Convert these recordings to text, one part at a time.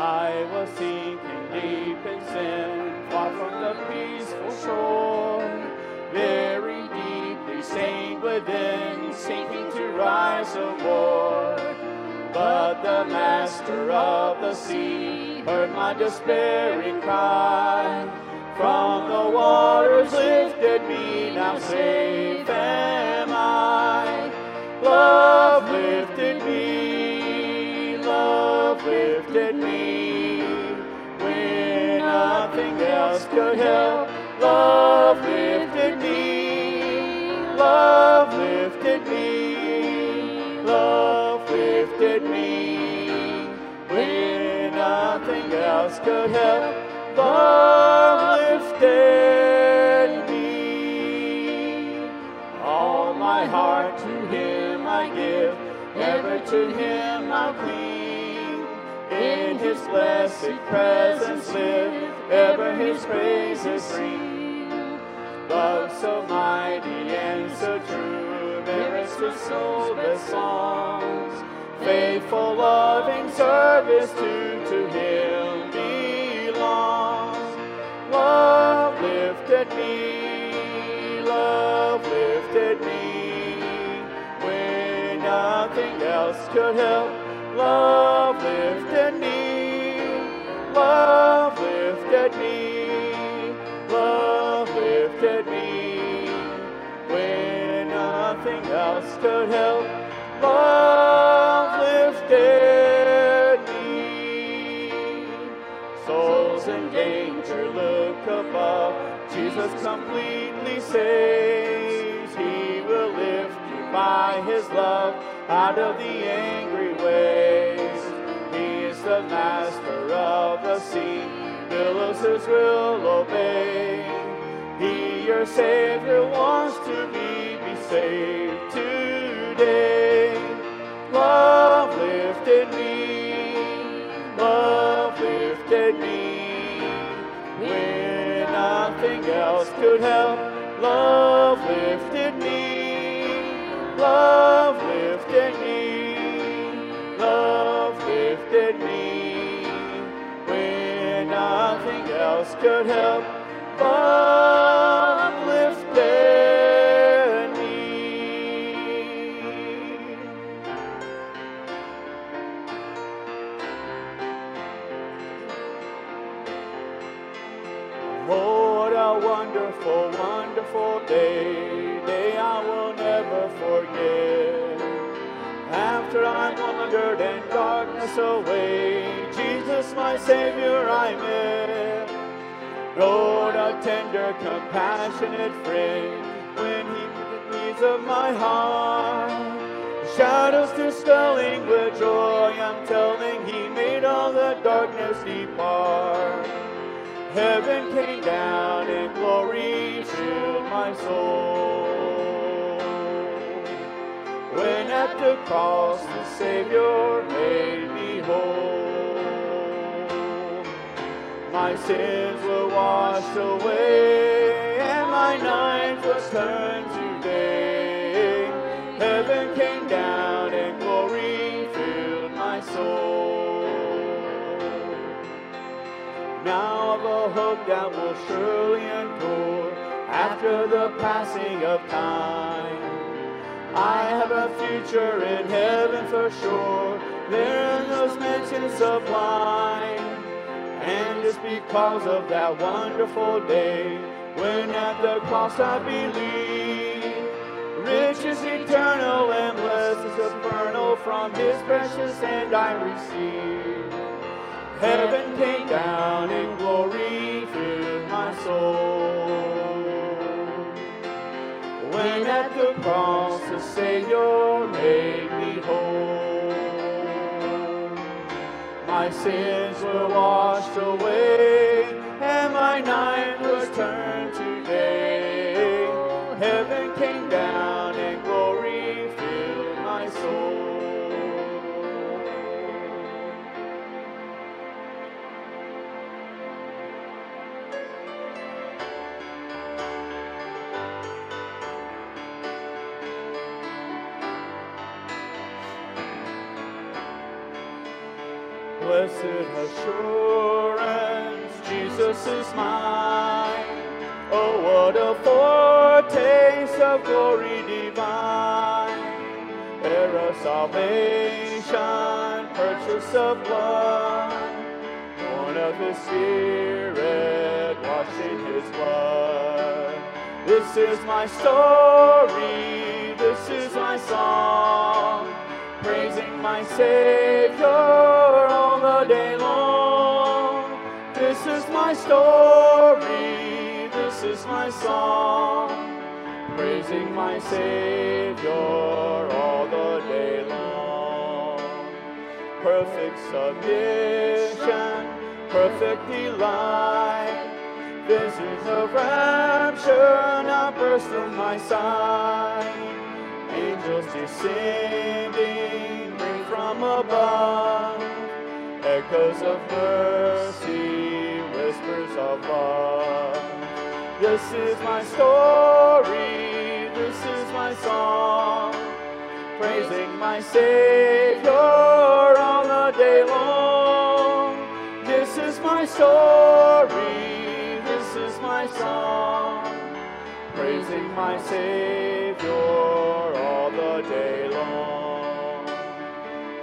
I was sinking deep in sin, far from the peaceful shore, very deeply stained within, sinking to rise no more. But the master of the sea heard my despairing cry. From the waters lifted me, now safe am I. Love lifted lifted me. When nothing else could help, love lifted me, love lifted me, love lifted me. When nothing else could help, love lifted me. All my heart to Him I give, ever to Him I'll cling. In His blessed presence live, ever His praises sing. Love so mighty and so true, merits the soulless songs. Faithful, loving service to, to Him belongs. Love lifted me, love lifted me. When nothing else could help, love love lifted me, love lifted me. When nothing else could help, love lifted me. Souls in danger, look above. Jesus completely saves. He will lift you by his love out of the is the master of the sea, his will obey. He, your Savior, wants to be, be saved today. Love lifted me, love lifted me. When nothing else could help, love could help, love tender, compassionate friend, when He met the needs of my heart. Shadows dispelling with joy, I'm telling He made all the darkness depart. Heaven came down and glory filled my soul. When at the cross the Savior made me whole, my sins were washed away and my night was turned to day. Heaven came down and glory filled my soul. Now of a hope that will surely endure after the passing of time. I have a future in heaven for sure. There are those mansions sublime. And it's because of that wonderful day when at the cross I believe. Riches eternal and blessings supernal from his precious hand I receive. Heaven came down in glory filled my soul. When at the cross the Savior made me whole. My sins were washed away, and my night was turned to day. Heaven assurance, Jesus is mine. Oh, what a foretaste of glory divine. Heir of salvation, purchase of blood. Born of his spirit, washed in his blood. This is my story, this is my song. Praising my Savior all the day my story, this is my song. Praising my Savior all the day long. Perfect submission, perfect delight. Visions of rapture now burst from my sight. Angels descending, bring from above. Echoes of mercy, of love. This is my story, this is my song. Praising my Savior all the day long. This is my story, this is my song. Praising my Savior all the day long.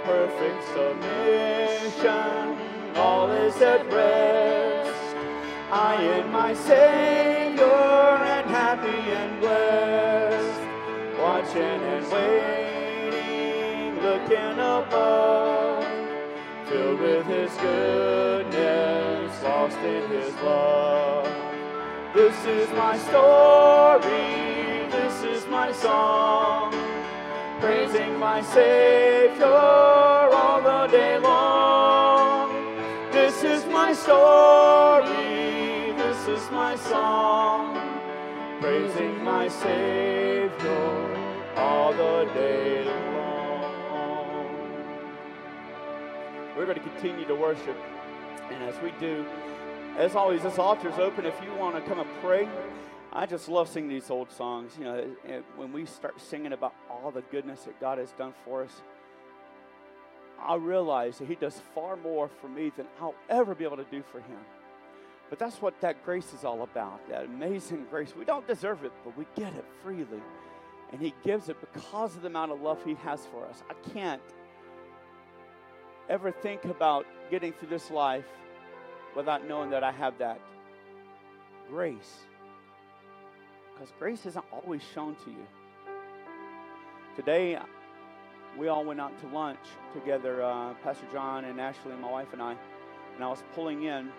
Perfect submission, all is at rest. I am my Savior and happy and blessed. Watching and waiting, looking above. Filled with His goodness, lost in His love. This is my story, this is my song. Praising my Savior all the day long. This is my story, is my song. Praising my Savior all the day long. We're going to continue to worship. And as we do, as always, this altar is open if you want to come and pray. I just love singing these old songs. You know, when we start singing about all the goodness that God has done for us, I realize that He does far more for me than I'll ever be able to do for Him. But that's what that grace is all about that amazing grace. We don't deserve it, but we get it freely. And He gives it because of the amount of love He has for us. I can't ever think about getting through this life without knowing that I have that grace. Because grace isn't always shown to you. Today, we all went out to lunch together, uh, Pastor John and Ashley, and my wife and I. And I was pulling in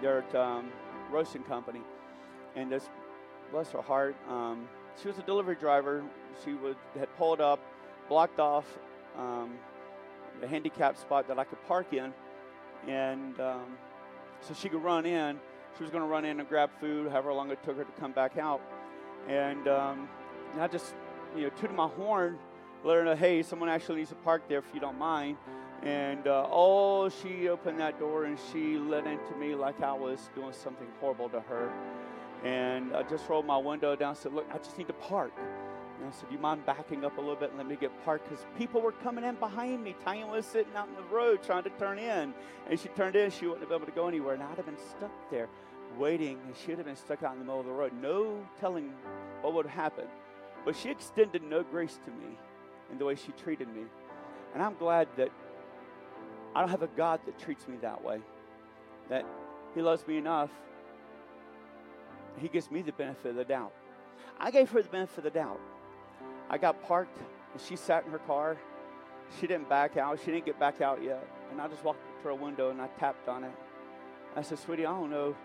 there at um, Roasting Company. And this, bless her heart, um, she was a delivery driver. She would, had pulled up, blocked off um, the handicap spot that I could park in. And um, so she could run in. She was going to run in and grab food, however long it took her to come back out. And, um, and I just, you know, tooted my horn, let her know, hey, someone actually needs to park there if you don't mind. And uh, oh, she opened that door and she let into me like I was doing something horrible to her. And I just rolled my window down and said, look, I just need to park. And I said, Do you mind backing up a little bit and let me get parked? Because people were coming in behind me. Tanya was sitting out in the road trying to turn in. And she turned in, she wouldn't have been able to go anywhere. And I'd have been stuck there waiting, and she'd have been stuck out in the middle of the road. No telling what would happen. But she extended no grace to me in the way she treated me. And I'm glad that I don't have a God that treats me that way. That He loves me enough. He gives me the benefit of the doubt. I gave her the benefit of the doubt. I got parked and she sat in her car. She didn't back out. She didn't get back out yet. And I just walked to her window and I tapped on it. I said, Sweetie, I don't know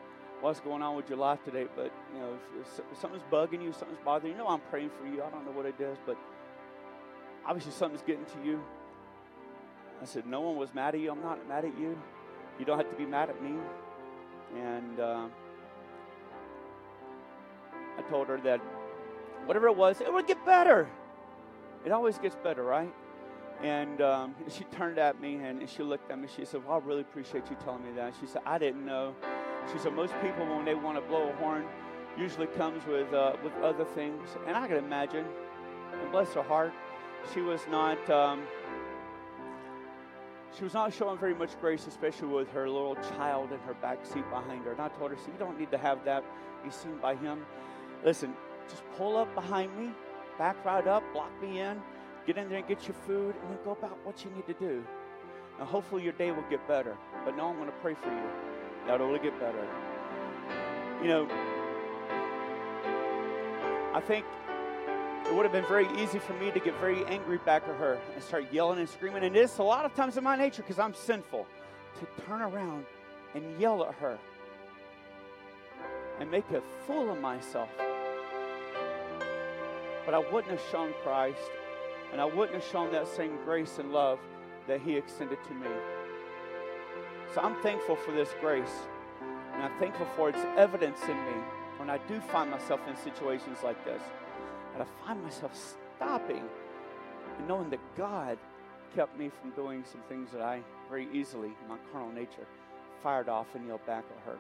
what's going on with your life today, but you know, if, if something's bugging you, something's bothering you, you know I'm praying for you. I don't know what it is, but obviously something's getting to you. I said, No one was mad at you. I'm not mad at you. You don't have to be mad at me. And uh, I told her that whatever it was, it would get better. It always gets better, right? And um, she turned at me and she looked at me. She said, Well, I really appreciate you telling me that. She said, I didn't know. She said, Most people, when they want to blow a horn, usually comes with, uh, with other things. And I can imagine, and bless her heart, she was not. Um, she was not showing very much grace, especially with her little child in her back seat behind her. And I told her, "See, you don't need to have that be seen by him. Listen, just pull up behind me, back right up, block me in, get in there and get your food, and then go about what you need to do. Now, hopefully, your day will get better. But now I'm going to pray for you. That'll only get better. You know, I think it would have been very easy for me to get very angry back at her and start yelling and screaming. And it's a lot of times in my nature because I'm sinful to turn around and yell at her and make a fool of myself. But I wouldn't have shown Christ and I wouldn't have shown that same grace and love that He extended to me. So I'm thankful for this grace and I'm thankful for its evidence in me when I do find myself in situations like this. I find myself stopping and knowing that God kept me from doing some things that I very easily, my carnal nature, fired off and yelled back at her.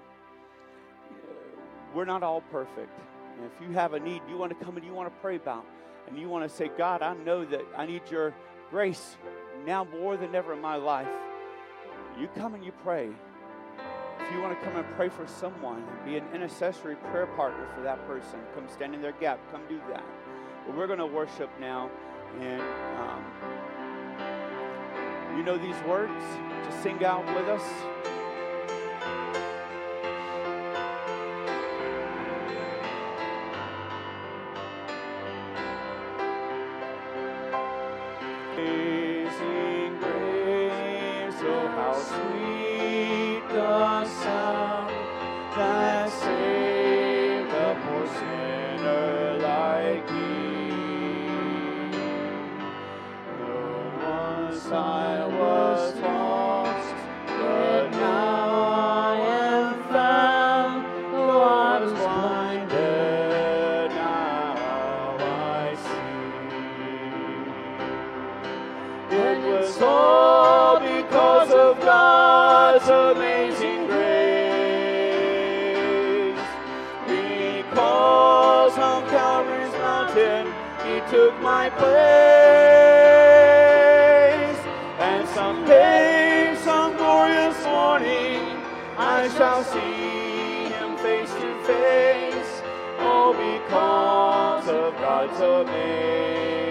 We're not all perfect. And if you have a need you want to come and you want to pray about, and you want to say, God, I know that I need your grace now more than ever in my life, you come and you pray. If you want to come and pray for someone be an intercessory prayer partner for that person, come stand in their gap. Come do that. We're going to worship now. And um, you know these words? Just sing out with us. my place, And someday, some glorious morning, I shall see him face to face. all because of God's amazing.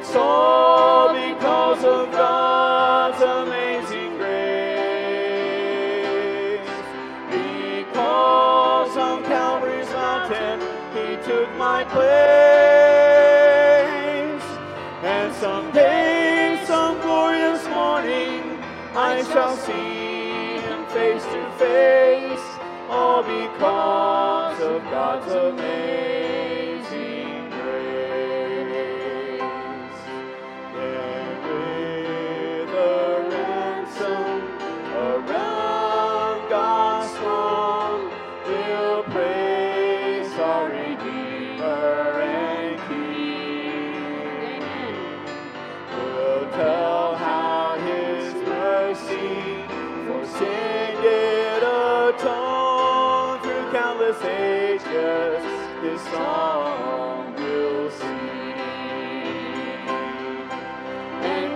It's all because of God's amazing grace. Because on Calvary's mountain, He took my place. And someday, some glorious morning, I shall see Him face to face. All because of God's amazing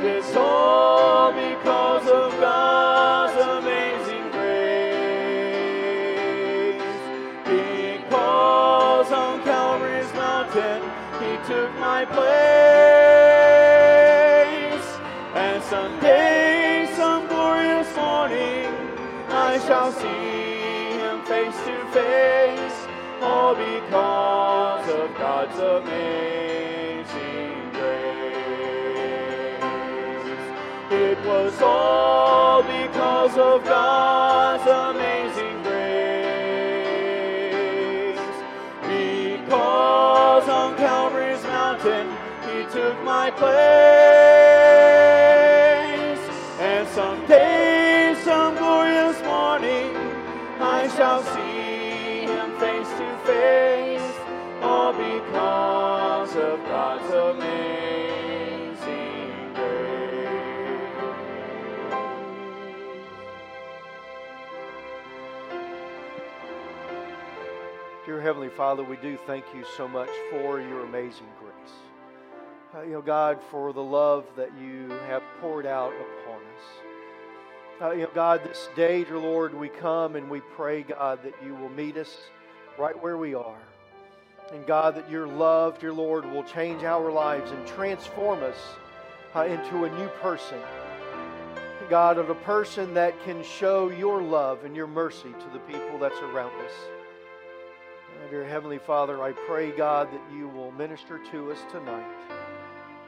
It's all because of God's amazing grace. Because on Calvary's mountain, He took my place. And someday, some glorious morning, I shall see Him face to face. All because of God's amazing was all because of God's amazing grace. Because on Calvary's mountain, He took my place. And someday, some glorious morning, I shall Dear Heavenly Father, we do thank you so much for your amazing grace. Uh, you know, God, for the love that you have poured out upon us. Uh, you know, God, this day, dear Lord, we come and we pray, God, that you will meet us right where we are. And God, that your love, dear Lord, will change our lives and transform us uh, into a new person. God, of a person that can show your love and your mercy to the people that's around us. Dear Heavenly Father, I pray, God, that you will minister to us tonight.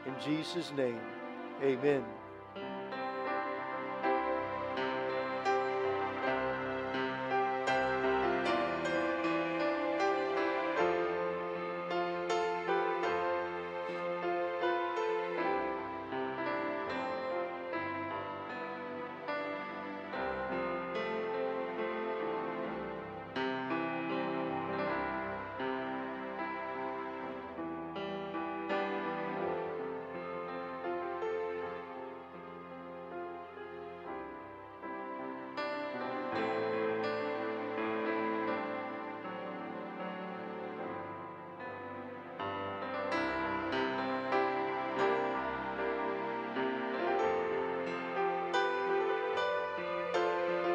In Jesus' name, amen.